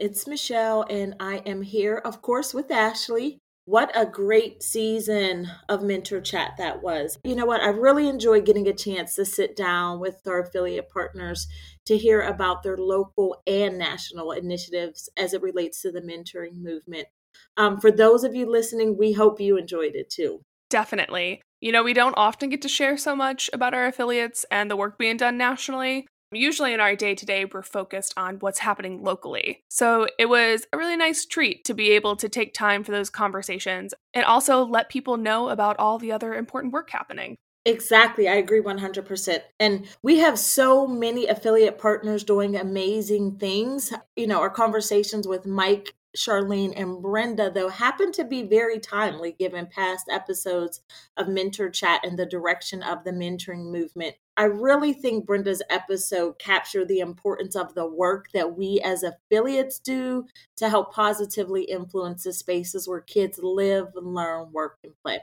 It's Michelle, and I am here, of course, with Ashley. What a great season of mentor chat that was. You know what? I really enjoyed getting a chance to sit down with our affiliate partners to hear about their local and national initiatives as it relates to the mentoring movement. Um, for those of you listening, we hope you enjoyed it too. Definitely. You know, we don't often get to share so much about our affiliates and the work being done nationally, Usually in our day to day, we're focused on what's happening locally. So it was a really nice treat to be able to take time for those conversations and also let people know about all the other important work happening. Exactly. I agree 100%. And we have so many affiliate partners doing amazing things. You know, our conversations with Mike Charlene and Brenda, though, happen to be very timely given past episodes of Mentor Chat and the direction of the mentoring movement. I really think Brenda's episode captured the importance of the work that we as affiliates do to help positively influence the spaces where kids live, and learn, work, and play.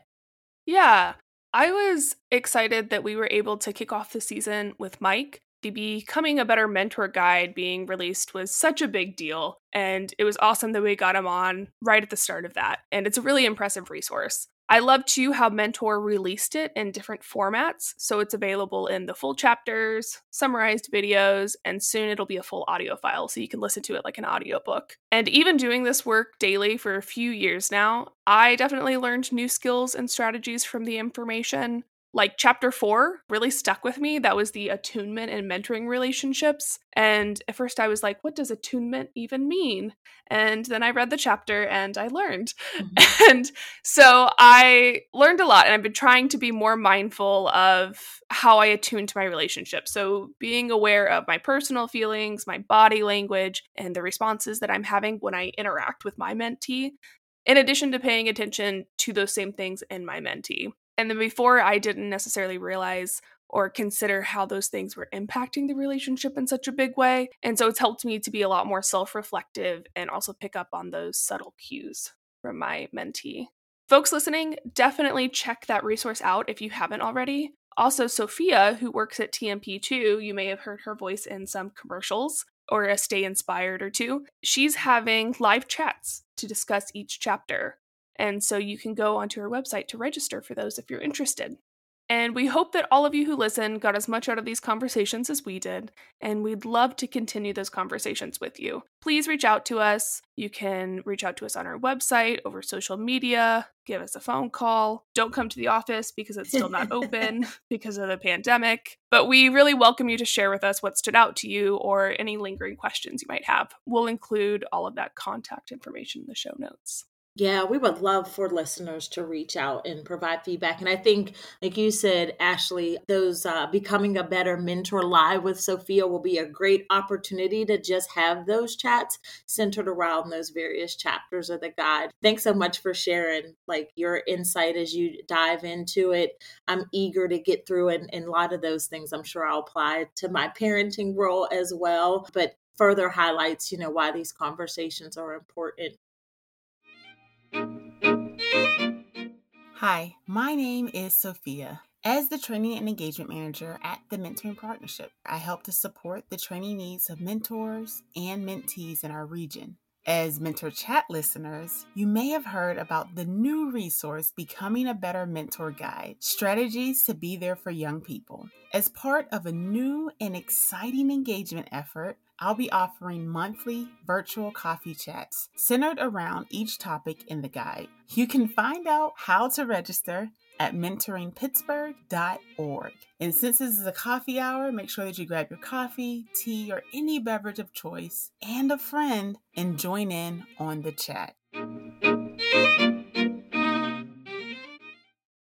Yeah, I was excited that we were able to kick off the season with Mike the Becoming a Better Mentor guide being released was such a big deal. And it was awesome that we got him on right at the start of that. And it's a really impressive resource. I love too how Mentor released it in different formats. So it's available in the full chapters, summarized videos, and soon it'll be a full audio file so you can listen to it like an audiobook. And even doing this work daily for a few years now, I definitely learned new skills and strategies from the information like chapter four really stuck with me. That was the attunement and mentoring relationships. And at first I was like, what does attunement even mean? And then I read the chapter and I learned. Mm-hmm. And so I learned a lot and I've been trying to be more mindful of how I attune to my relationship. So being aware of my personal feelings, my body language, and the responses that I'm having when I interact with my mentee in addition to paying attention to those same things in my mentee. And then before, I didn't necessarily realize or consider how those things were impacting the relationship in such a big way. And so it's helped me to be a lot more self reflective and also pick up on those subtle cues from my mentee. Folks listening, definitely check that resource out if you haven't already. Also, Sophia, who works at TMP2, you may have heard her voice in some commercials or a Stay Inspired or two. She's having live chats to discuss each chapter. And so you can go onto our website to register for those if you're interested. And we hope that all of you who listen got as much out of these conversations as we did, and we'd love to continue those conversations with you. Please reach out to us. You can reach out to us on our website, over social media, give us a phone call. Don't come to the office because it's still not open because of the pandemic. But we really welcome you to share with us what stood out to you or any lingering questions you might have. We'll include all of that contact information in the show notes. Yeah, we would love for listeners to reach out and provide feedback. And I think, like you said, Ashley, those uh, Becoming a Better Mentor Live with Sophia will be a great opportunity to just have those chats centered around those various chapters of the guide. Thanks so much for sharing like your insight as you dive into it. I'm eager to get through it. And a lot of those things I'm sure I'll apply to my parenting role as well. But further highlights, you know, why these conversations are important Hi, my name is Sophia. As the Training and Engagement Manager at the Mentoring Partnership, I help to support the training needs of mentors and mentees in our region. As Mentor Chat listeners, you may have heard about the new resource, Becoming a Better Mentor Guide Strategies to Be There for Young People. As part of a new and exciting engagement effort, I'll be offering monthly virtual coffee chats centered around each topic in the guide. You can find out how to register at mentoringpittsburgh.org. And since this is a coffee hour, make sure that you grab your coffee, tea, or any beverage of choice and a friend and join in on the chat.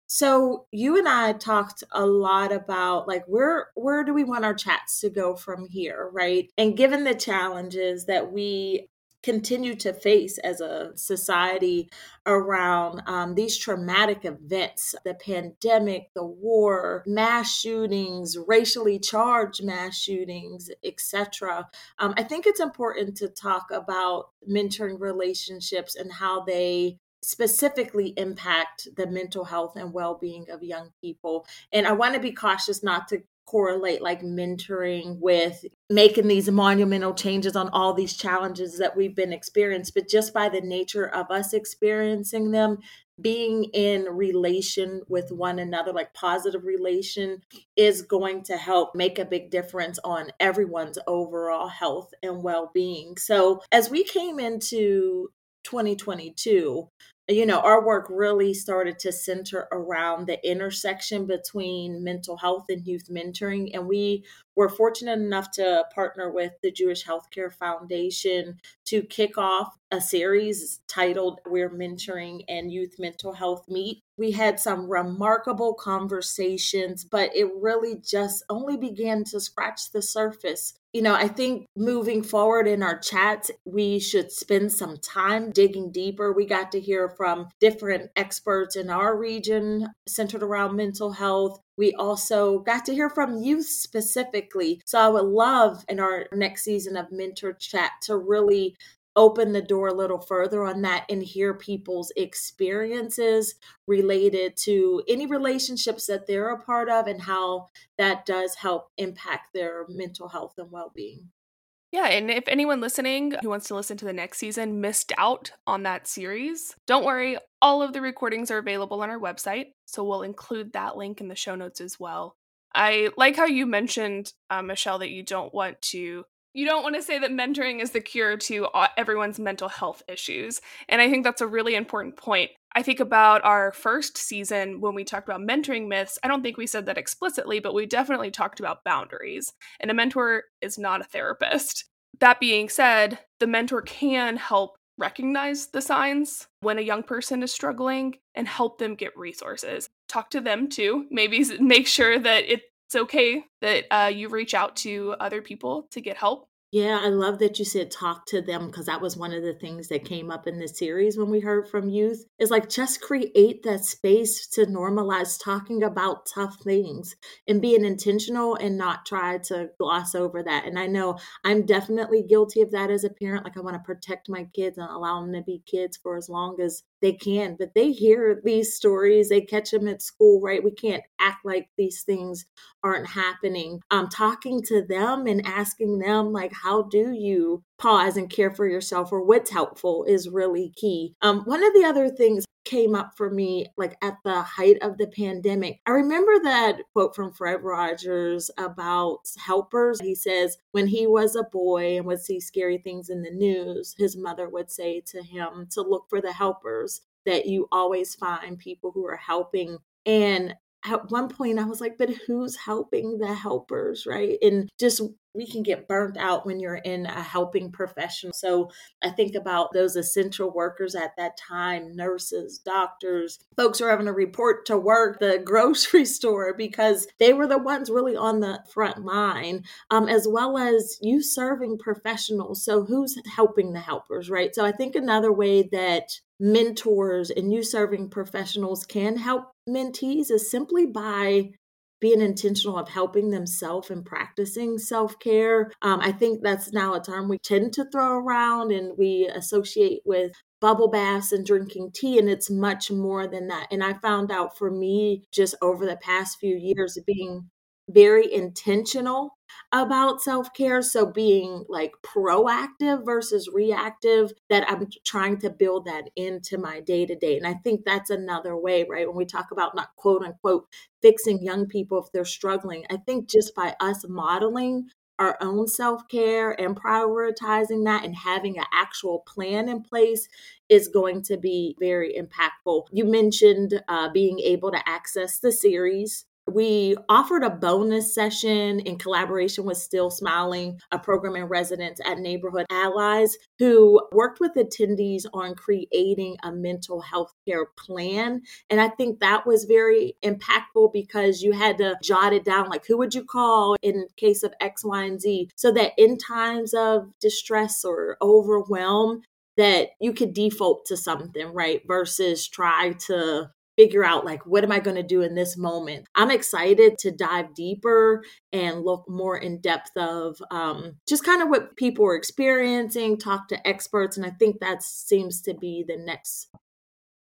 So you and I talked a lot about like where where do we want our chats to go from here, right? And given the challenges that we continue to face as a society around um, these traumatic events the pandemic the war mass shootings racially charged mass shootings etc um, i think it's important to talk about mentoring relationships and how they specifically impact the mental health and well-being of young people. And i want to be cautious not to correlate like mentoring with making these monumental changes on all these challenges that we've been experienced but just by the nature of us experiencing them being in relation with one another like positive relation is going to help make a big difference on everyone's overall health and well-being. So as we came into 2022 you know, our work really started to center around the intersection between mental health and youth mentoring. And we were fortunate enough to partner with the Jewish Healthcare Foundation to kick off a series titled We're Mentoring and Youth Mental Health Meet. We had some remarkable conversations, but it really just only began to scratch the surface you know, I think moving forward in our chats, we should spend some time digging deeper. We got to hear from different experts in our region centered around mental health. We also got to hear from youth specifically. So I would love in our next season of Mentor Chat to really open the door a little further on that and hear people's experiences related to any relationships that they're a part of and how that does help impact their mental health and well-being. Yeah, and if anyone listening who wants to listen to the next season missed out on that series, don't worry, all of the recordings are available on our website, so we'll include that link in the show notes as well. I like how you mentioned, uh, Michelle, that you don't want to you don't want to say that mentoring is the cure to everyone's mental health issues. And I think that's a really important point. I think about our first season when we talked about mentoring myths. I don't think we said that explicitly, but we definitely talked about boundaries. And a mentor is not a therapist. That being said, the mentor can help recognize the signs when a young person is struggling and help them get resources. Talk to them too. Maybe make sure that it's okay that uh, you reach out to other people to get help. Yeah, I love that you said talk to them because that was one of the things that came up in this series when we heard from youth. Is like just create that space to normalize talking about tough things and being intentional and not try to gloss over that. And I know I'm definitely guilty of that as a parent. Like I want to protect my kids and allow them to be kids for as long as they can, but they hear these stories, they catch them at school, right? We can't act like these things aren't happening. Um, talking to them and asking them, like, how do you pause and care for yourself or what's helpful is really key. Um, one of the other things came up for me like at the height of the pandemic. I remember that quote from Fred Rogers about helpers. He says, when he was a boy and would see scary things in the news, his mother would say to him to look for the helpers, that you always find people who are helping. And at one point I was like, but who's helping the helpers, right? And just we can get burnt out when you're in a helping profession. So I think about those essential workers at that time nurses, doctors, folks who are having to report to work, the grocery store, because they were the ones really on the front line, um, as well as you serving professionals. So who's helping the helpers, right? So I think another way that mentors and you serving professionals can help mentees is simply by being intentional of helping themselves and practicing self care. Um, I think that's now a term we tend to throw around and we associate with bubble baths and drinking tea, and it's much more than that. And I found out for me just over the past few years being very intentional about self care. So being like proactive versus reactive, that I'm trying to build that into my day to day. And I think that's another way, right? When we talk about not quote unquote fixing young people if they're struggling, I think just by us modeling our own self care and prioritizing that and having an actual plan in place is going to be very impactful. You mentioned uh, being able to access the series we offered a bonus session in collaboration with Still Smiling, a program in residence at Neighborhood Allies, who worked with attendees on creating a mental health care plan. And I think that was very impactful because you had to jot it down like, who would you call in case of X, Y, and Z? So that in times of distress or overwhelm, that you could default to something, right? Versus try to figure out like what am i going to do in this moment i'm excited to dive deeper and look more in depth of um, just kind of what people are experiencing talk to experts and i think that seems to be the next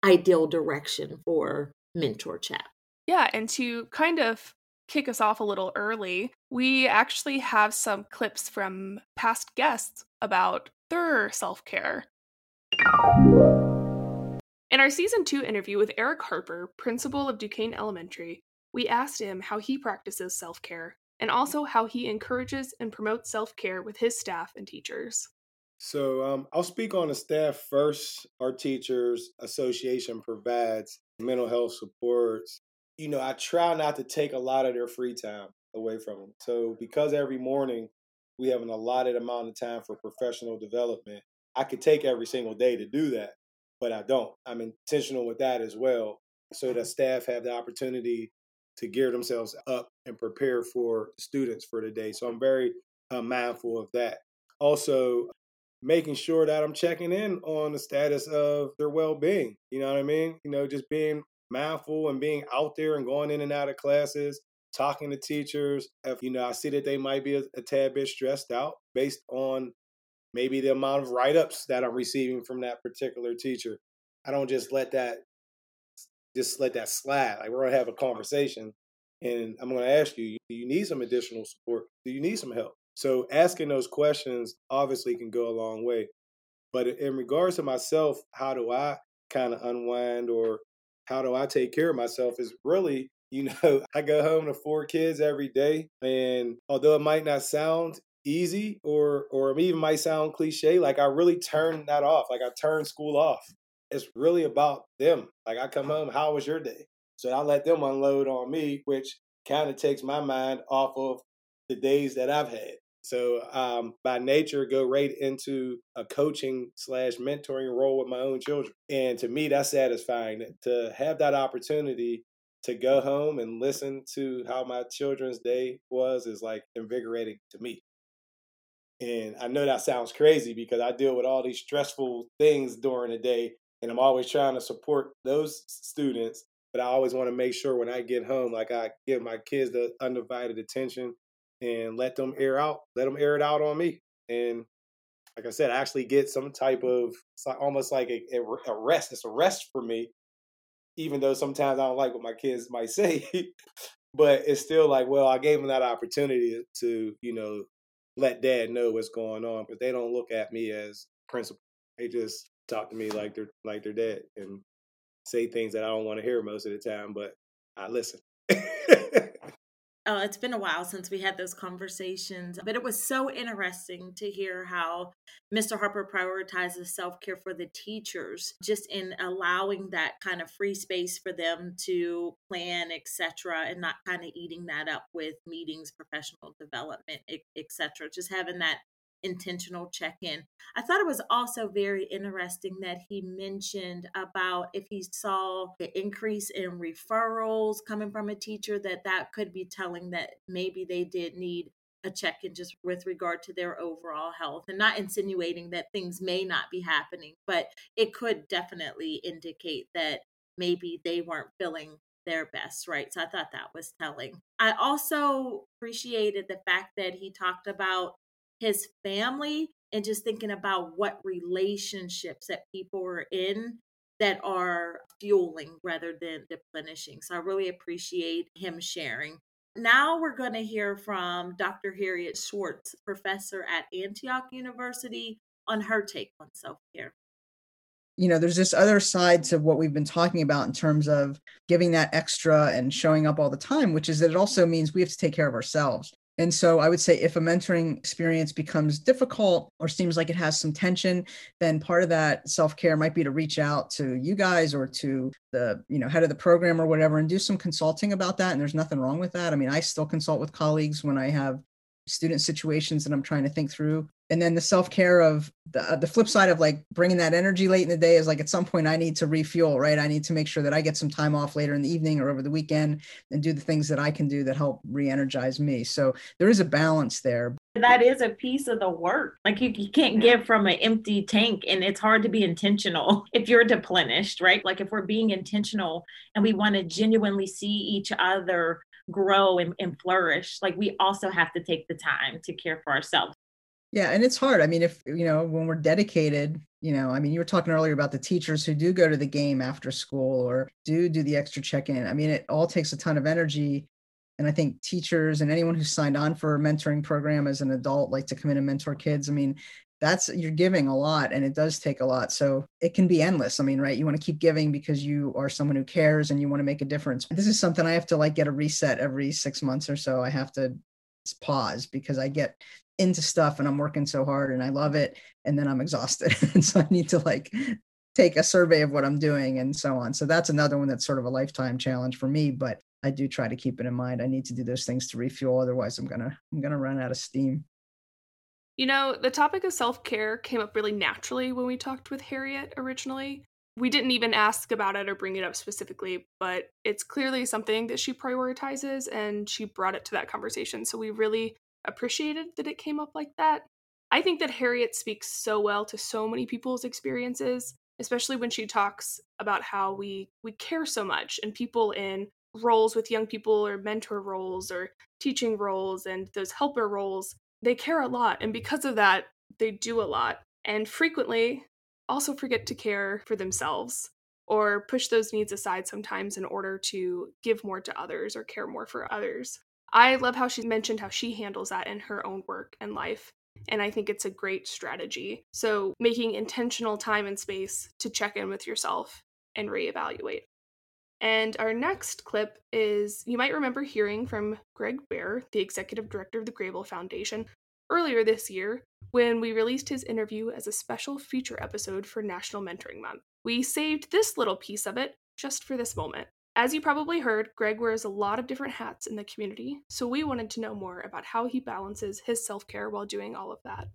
ideal direction for mentor chat yeah and to kind of kick us off a little early, we actually have some clips from past guests about their self care. In our season two interview with Eric Harper, principal of Duquesne Elementary, we asked him how he practices self care and also how he encourages and promotes self care with his staff and teachers. So um, I'll speak on the staff first. Our Teachers Association provides mental health supports. You know, I try not to take a lot of their free time away from them. So because every morning we have an allotted amount of time for professional development, I could take every single day to do that, but I don't. I'm intentional with that as well, so that staff have the opportunity to gear themselves up and prepare for students for the day. So I'm very uh, mindful of that. Also, making sure that I'm checking in on the status of their well being. You know what I mean? You know, just being mindful and being out there and going in and out of classes, talking to teachers. If, you know, I see that they might be a, a tad bit stressed out based on maybe the amount of write ups that I'm receiving from that particular teacher. I don't just let that just let that slide. Like we're gonna have a conversation and I'm gonna ask you, do you need some additional support? Do you need some help? So asking those questions obviously can go a long way. But in regards to myself, how do I kind of unwind or how do I take care of myself is really, you know, I go home to four kids every day. And although it might not sound easy or or even might sound cliche, like I really turn that off. Like I turn school off. It's really about them. Like I come home, how was your day? So I let them unload on me, which kind of takes my mind off of the days that I've had. So um, by nature, go right into a coaching slash mentoring role with my own children. And to me, that's satisfying to have that opportunity to go home and listen to how my children's day was is like invigorating to me. And I know that sounds crazy because I deal with all these stressful things during the day and I'm always trying to support those students. But I always want to make sure when I get home, like I give my kids the undivided attention and let them air out, let them air it out on me. And like I said, I actually get some type of almost like a, a rest. It's a rest for me, even though sometimes I don't like what my kids might say. but it's still like, well, I gave them that opportunity to, you know, let dad know what's going on. But they don't look at me as principal. They just talk to me like they're like they're dead and say things that I don't want to hear most of the time. But I listen. Oh, it's been a while since we had those conversations, but it was so interesting to hear how Mr. Harper prioritizes self care for the teachers, just in allowing that kind of free space for them to plan, etc., and not kind of eating that up with meetings, professional development, etc. Just having that intentional check in. I thought it was also very interesting that he mentioned about if he saw the increase in referrals coming from a teacher, that that could be telling that maybe they did need a check in just with regard to their overall health and not insinuating that things may not be happening, but it could definitely indicate that maybe they weren't feeling their best, right? So I thought that was telling. I also appreciated the fact that he talked about his family and just thinking about what relationships that people are in that are fueling rather than replenishing. So I really appreciate him sharing. Now we're going to hear from Dr. Harriet Schwartz, professor at Antioch University, on her take on self care. You know, there's this other side to what we've been talking about in terms of giving that extra and showing up all the time, which is that it also means we have to take care of ourselves. And so I would say if a mentoring experience becomes difficult or seems like it has some tension, then part of that self-care might be to reach out to you guys or to the, you know, head of the program or whatever and do some consulting about that and there's nothing wrong with that. I mean, I still consult with colleagues when I have student situations that I'm trying to think through. And then the self care of the, uh, the flip side of like bringing that energy late in the day is like at some point I need to refuel, right? I need to make sure that I get some time off later in the evening or over the weekend and do the things that I can do that help re energize me. So there is a balance there. That is a piece of the work. Like you, you can't give from an empty tank, and it's hard to be intentional if you're deplenished, right? Like if we're being intentional and we want to genuinely see each other grow and, and flourish, like we also have to take the time to care for ourselves. Yeah, and it's hard. I mean, if you know, when we're dedicated, you know, I mean, you were talking earlier about the teachers who do go to the game after school or do do the extra check-in. I mean, it all takes a ton of energy And I think teachers and anyone who's signed on for a mentoring program as an adult, like to come in and mentor kids, I mean, that's you're giving a lot and it does take a lot. So it can be endless. I mean, right? You want to keep giving because you are someone who cares and you want to make a difference. This is something I have to like get a reset every six months or so. I have to pause because I get into stuff and I'm working so hard and I love it. And then I'm exhausted. and so I need to like take a survey of what I'm doing and so on. So that's another one that's sort of a lifetime challenge for me. But I do try to keep it in mind. I need to do those things to refuel. Otherwise I'm gonna I'm gonna run out of steam. You know, the topic of self care came up really naturally when we talked with Harriet originally. We didn't even ask about it or bring it up specifically, but it's clearly something that she prioritizes and she brought it to that conversation. So we really appreciated that it came up like that. I think that Harriet speaks so well to so many people's experiences, especially when she talks about how we we care so much and people in roles with young people or mentor roles or teaching roles and those helper roles, they care a lot and because of that, they do a lot and frequently also forget to care for themselves or push those needs aside sometimes in order to give more to others or care more for others. I love how she mentioned how she handles that in her own work and life. And I think it's a great strategy. So, making intentional time and space to check in with yourself and reevaluate. And our next clip is you might remember hearing from Gregg Behr, the executive director of the Grable Foundation, earlier this year when we released his interview as a special feature episode for National Mentoring Month. We saved this little piece of it just for this moment. As you probably heard, Gregg wears a lot of different hats in the community, so we wanted to know more about how he balances his self care while doing all of that.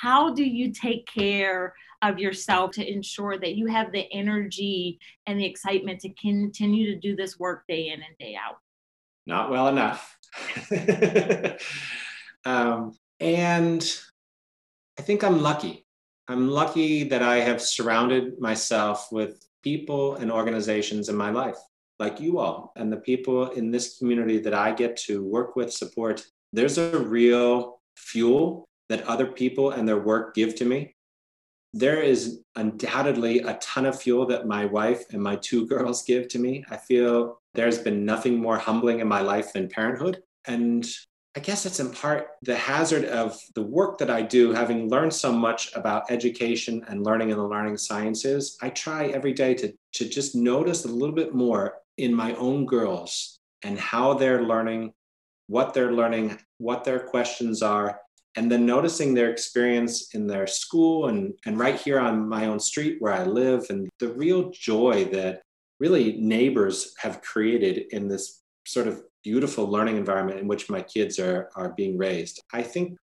How do you take care of yourself to ensure that you have the energy and the excitement to continue to do this work day in and day out? Not well enough. um, and I think I'm lucky. I'm lucky that I have surrounded myself with people and organizations in my life, like you all, and the people in this community that I get to work with, support. There's a real fuel that other people and their work give to me. There is undoubtedly a ton of fuel that my wife and my two girls give to me. I feel there's been nothing more humbling in my life than parenthood. And I guess it's in part the hazard of the work that I do, having learned so much about education and learning in the learning sciences. I try every day to, to just notice a little bit more in my own girls and how they're learning, what they're learning, what their questions are, and then noticing their experience in their school and, and right here on my own street where I live, and the real joy that really neighbors have created in this sort of beautiful learning environment in which my kids are, are being raised. I think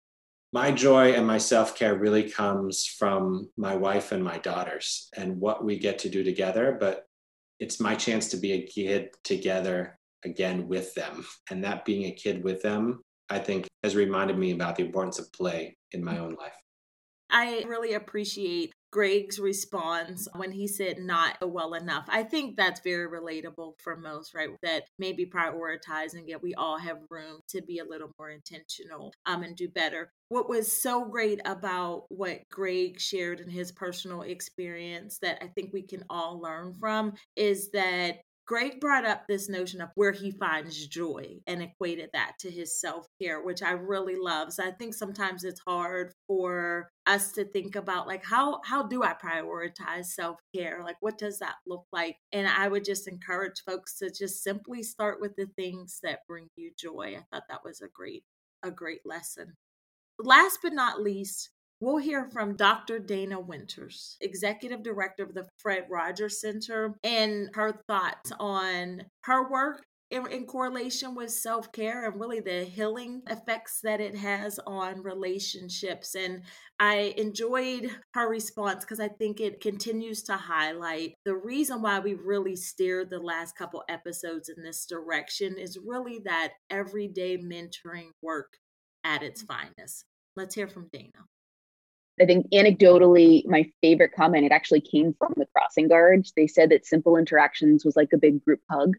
my joy and my self care really comes from my wife and my daughters and what we get to do together. But it's my chance to be a kid together again with them. And that being a kid with them, I think, has reminded me about the importance of play in my own life. I really appreciate Gregg's response when he said not well enough. I think that's very relatable for most, right? That maybe prioritizing it, we all have room to be a little more intentional um, and do better. What was so great about what Gregg shared in his personal experience that I think we can all learn from is that Gregg brought up this notion of where he finds joy and equated that to his self care, which I really love. So I think sometimes it's hard for us to think about like how how do I prioritize self care? Like what does that look like? And I would just encourage folks to just simply start with the things that bring you joy. I thought that was a great a great lesson. Last but not least, We'll hear from Dr. Dana Winters, Executive Director of the Fred Rogers Center, and her thoughts on her work in, in correlation with self care and really the healing effects that it has on relationships. And I enjoyed her response because I think it continues to highlight the reason why we really steered the last couple episodes in this direction is really that everyday mentoring work at its finest. Let's hear from Dana. I think anecdotally, my favorite comment, it actually came from the crossing guards. They said that simple interactions was like a big group hug,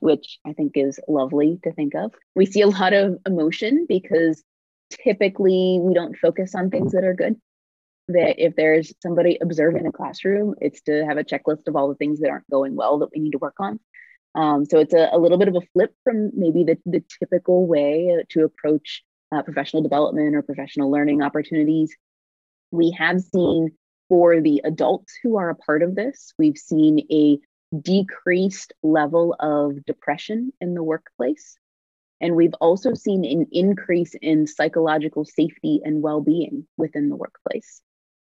which I think is lovely to think of. We see a lot of emotion because typically we don't focus on things that are good. That if there's somebody observing a classroom, it's to have a checklist of all the things that aren't going well that we need to work on. Um, so it's a, a, little bit of a flip from maybe the, the typical way to approach uh, professional development or professional learning opportunities. We have seen for the adults who are a part of this, we've seen a decreased level of depression in the workplace. And we've also seen an increase in psychological safety and well being within the workplace.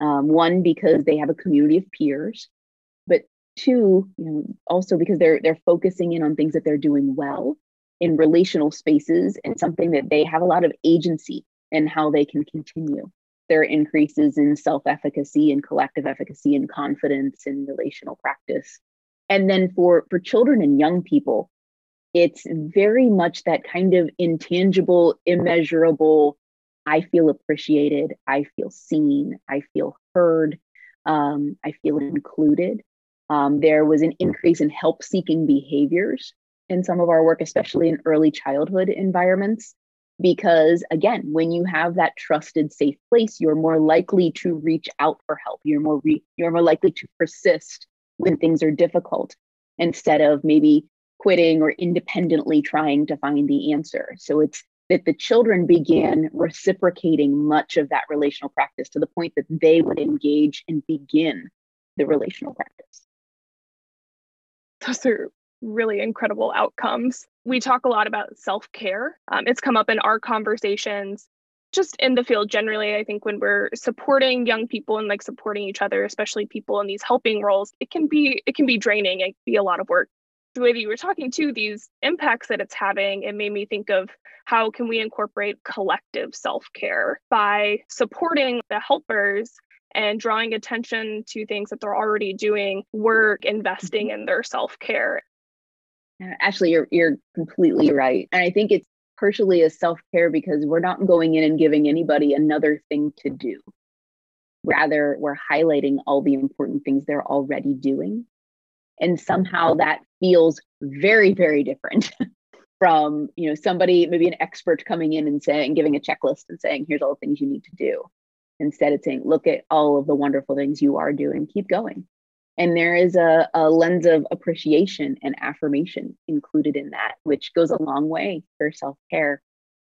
Um, one, because they have a community of peers, but two, you know, also because they're they're focusing in on things that they're doing well in relational spaces and something that they have a lot of agency in how they can continue. There are increases in self-efficacy and collective efficacy and confidence in relational practice. And then for for children and young people, it's very much that kind of intangible, immeasurable. I feel appreciated. I feel seen. I feel heard. Um, I feel included. Um, there was an increase in help seeking behaviors in some of our work, especially in early childhood environments. Because again, when you have that trusted, safe place, you're more likely to reach out for help. You're more re- you're more likely to persist when things are difficult, instead of maybe quitting or independently trying to find the answer. So it's that the children began reciprocating much of that relational practice to the point that they would engage and begin the relational practice. Those are really incredible outcomes. We talk a lot about self care. Um, it's come up in our conversations, just in the field generally. I think when we're supporting young people and like supporting each other, especially people in these helping roles, it can be it can be draining. It can be a lot of work the way that you were talking to these impacts that it's having it made me think of how can we incorporate collective self-care by supporting the helpers and drawing attention to things that they're already doing work investing mm-hmm. in their self-care actually you're you're completely right. And i think it's partially a self-care because we're not going in and giving anybody another thing to do. Rather we're highlighting all the important things they're already doing. And somehow that feels very very different from you know somebody maybe an expert coming in and saying giving a checklist and saying here's all the things you need to do. Instead it's saying look at all of the wonderful things you are doing. Keep going and there is a, a lens of appreciation and affirmation included in that which goes a long way for self-care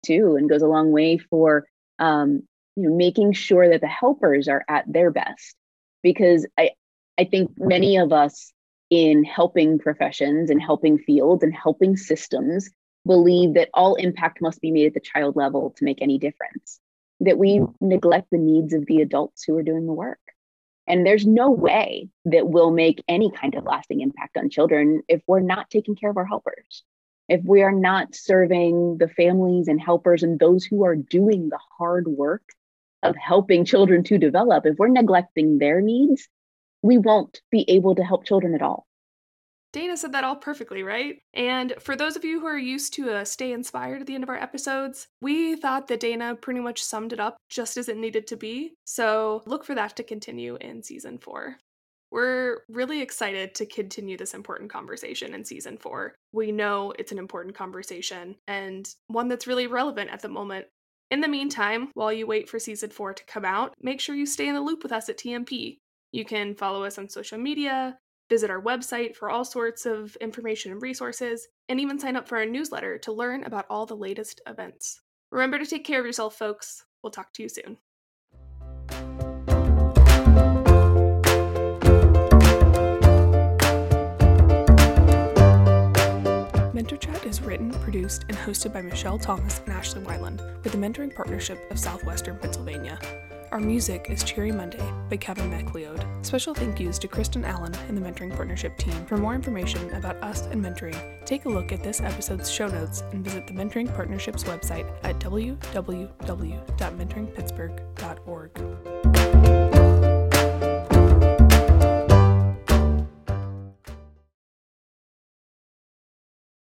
too and goes a long way for um, you know making sure that the helpers are at their best because i i think many of us in helping professions and helping fields and helping systems believe that all impact must be made at the child level to make any difference, that we neglect the needs of the adults who are doing the work. And there's no way that we'll make any kind of lasting impact on children if we're not taking care of our helpers, if we are not serving the families and helpers and those who are doing the hard work of helping children to develop, if we're neglecting their needs, we won't be able to help children at all. Dana said that all perfectly, right? And for those of you who are used to a stay inspired at the end of our episodes, we thought that Dana pretty much summed it up just as it needed to be. So look for that to continue in season four. We're really excited to continue this important conversation in season four. We know it's an important conversation and one that's really relevant at the moment. In the meantime, while you wait for season four to come out, make sure you stay in the loop with us at TMP. You can follow us on social media, visit our website for all sorts of information and resources, and even sign up for our newsletter to learn about all the latest events. Remember to take care of yourself, folks. We'll talk to you soon. Mentor Chat is written, produced, and hosted by Michelle Thomas and Ashley Wyland with the mentoring partnership of Southwestern Pennsylvania. Our music is Cheery Monday by Kevin MacLeod. Special thank yous to Kristen Allen and the Mentoring Partnership team. For more information about us and mentoring, take a look at this episode's show notes and visit the Mentoring Partnership's website at www.mentoringpittsburgh.org.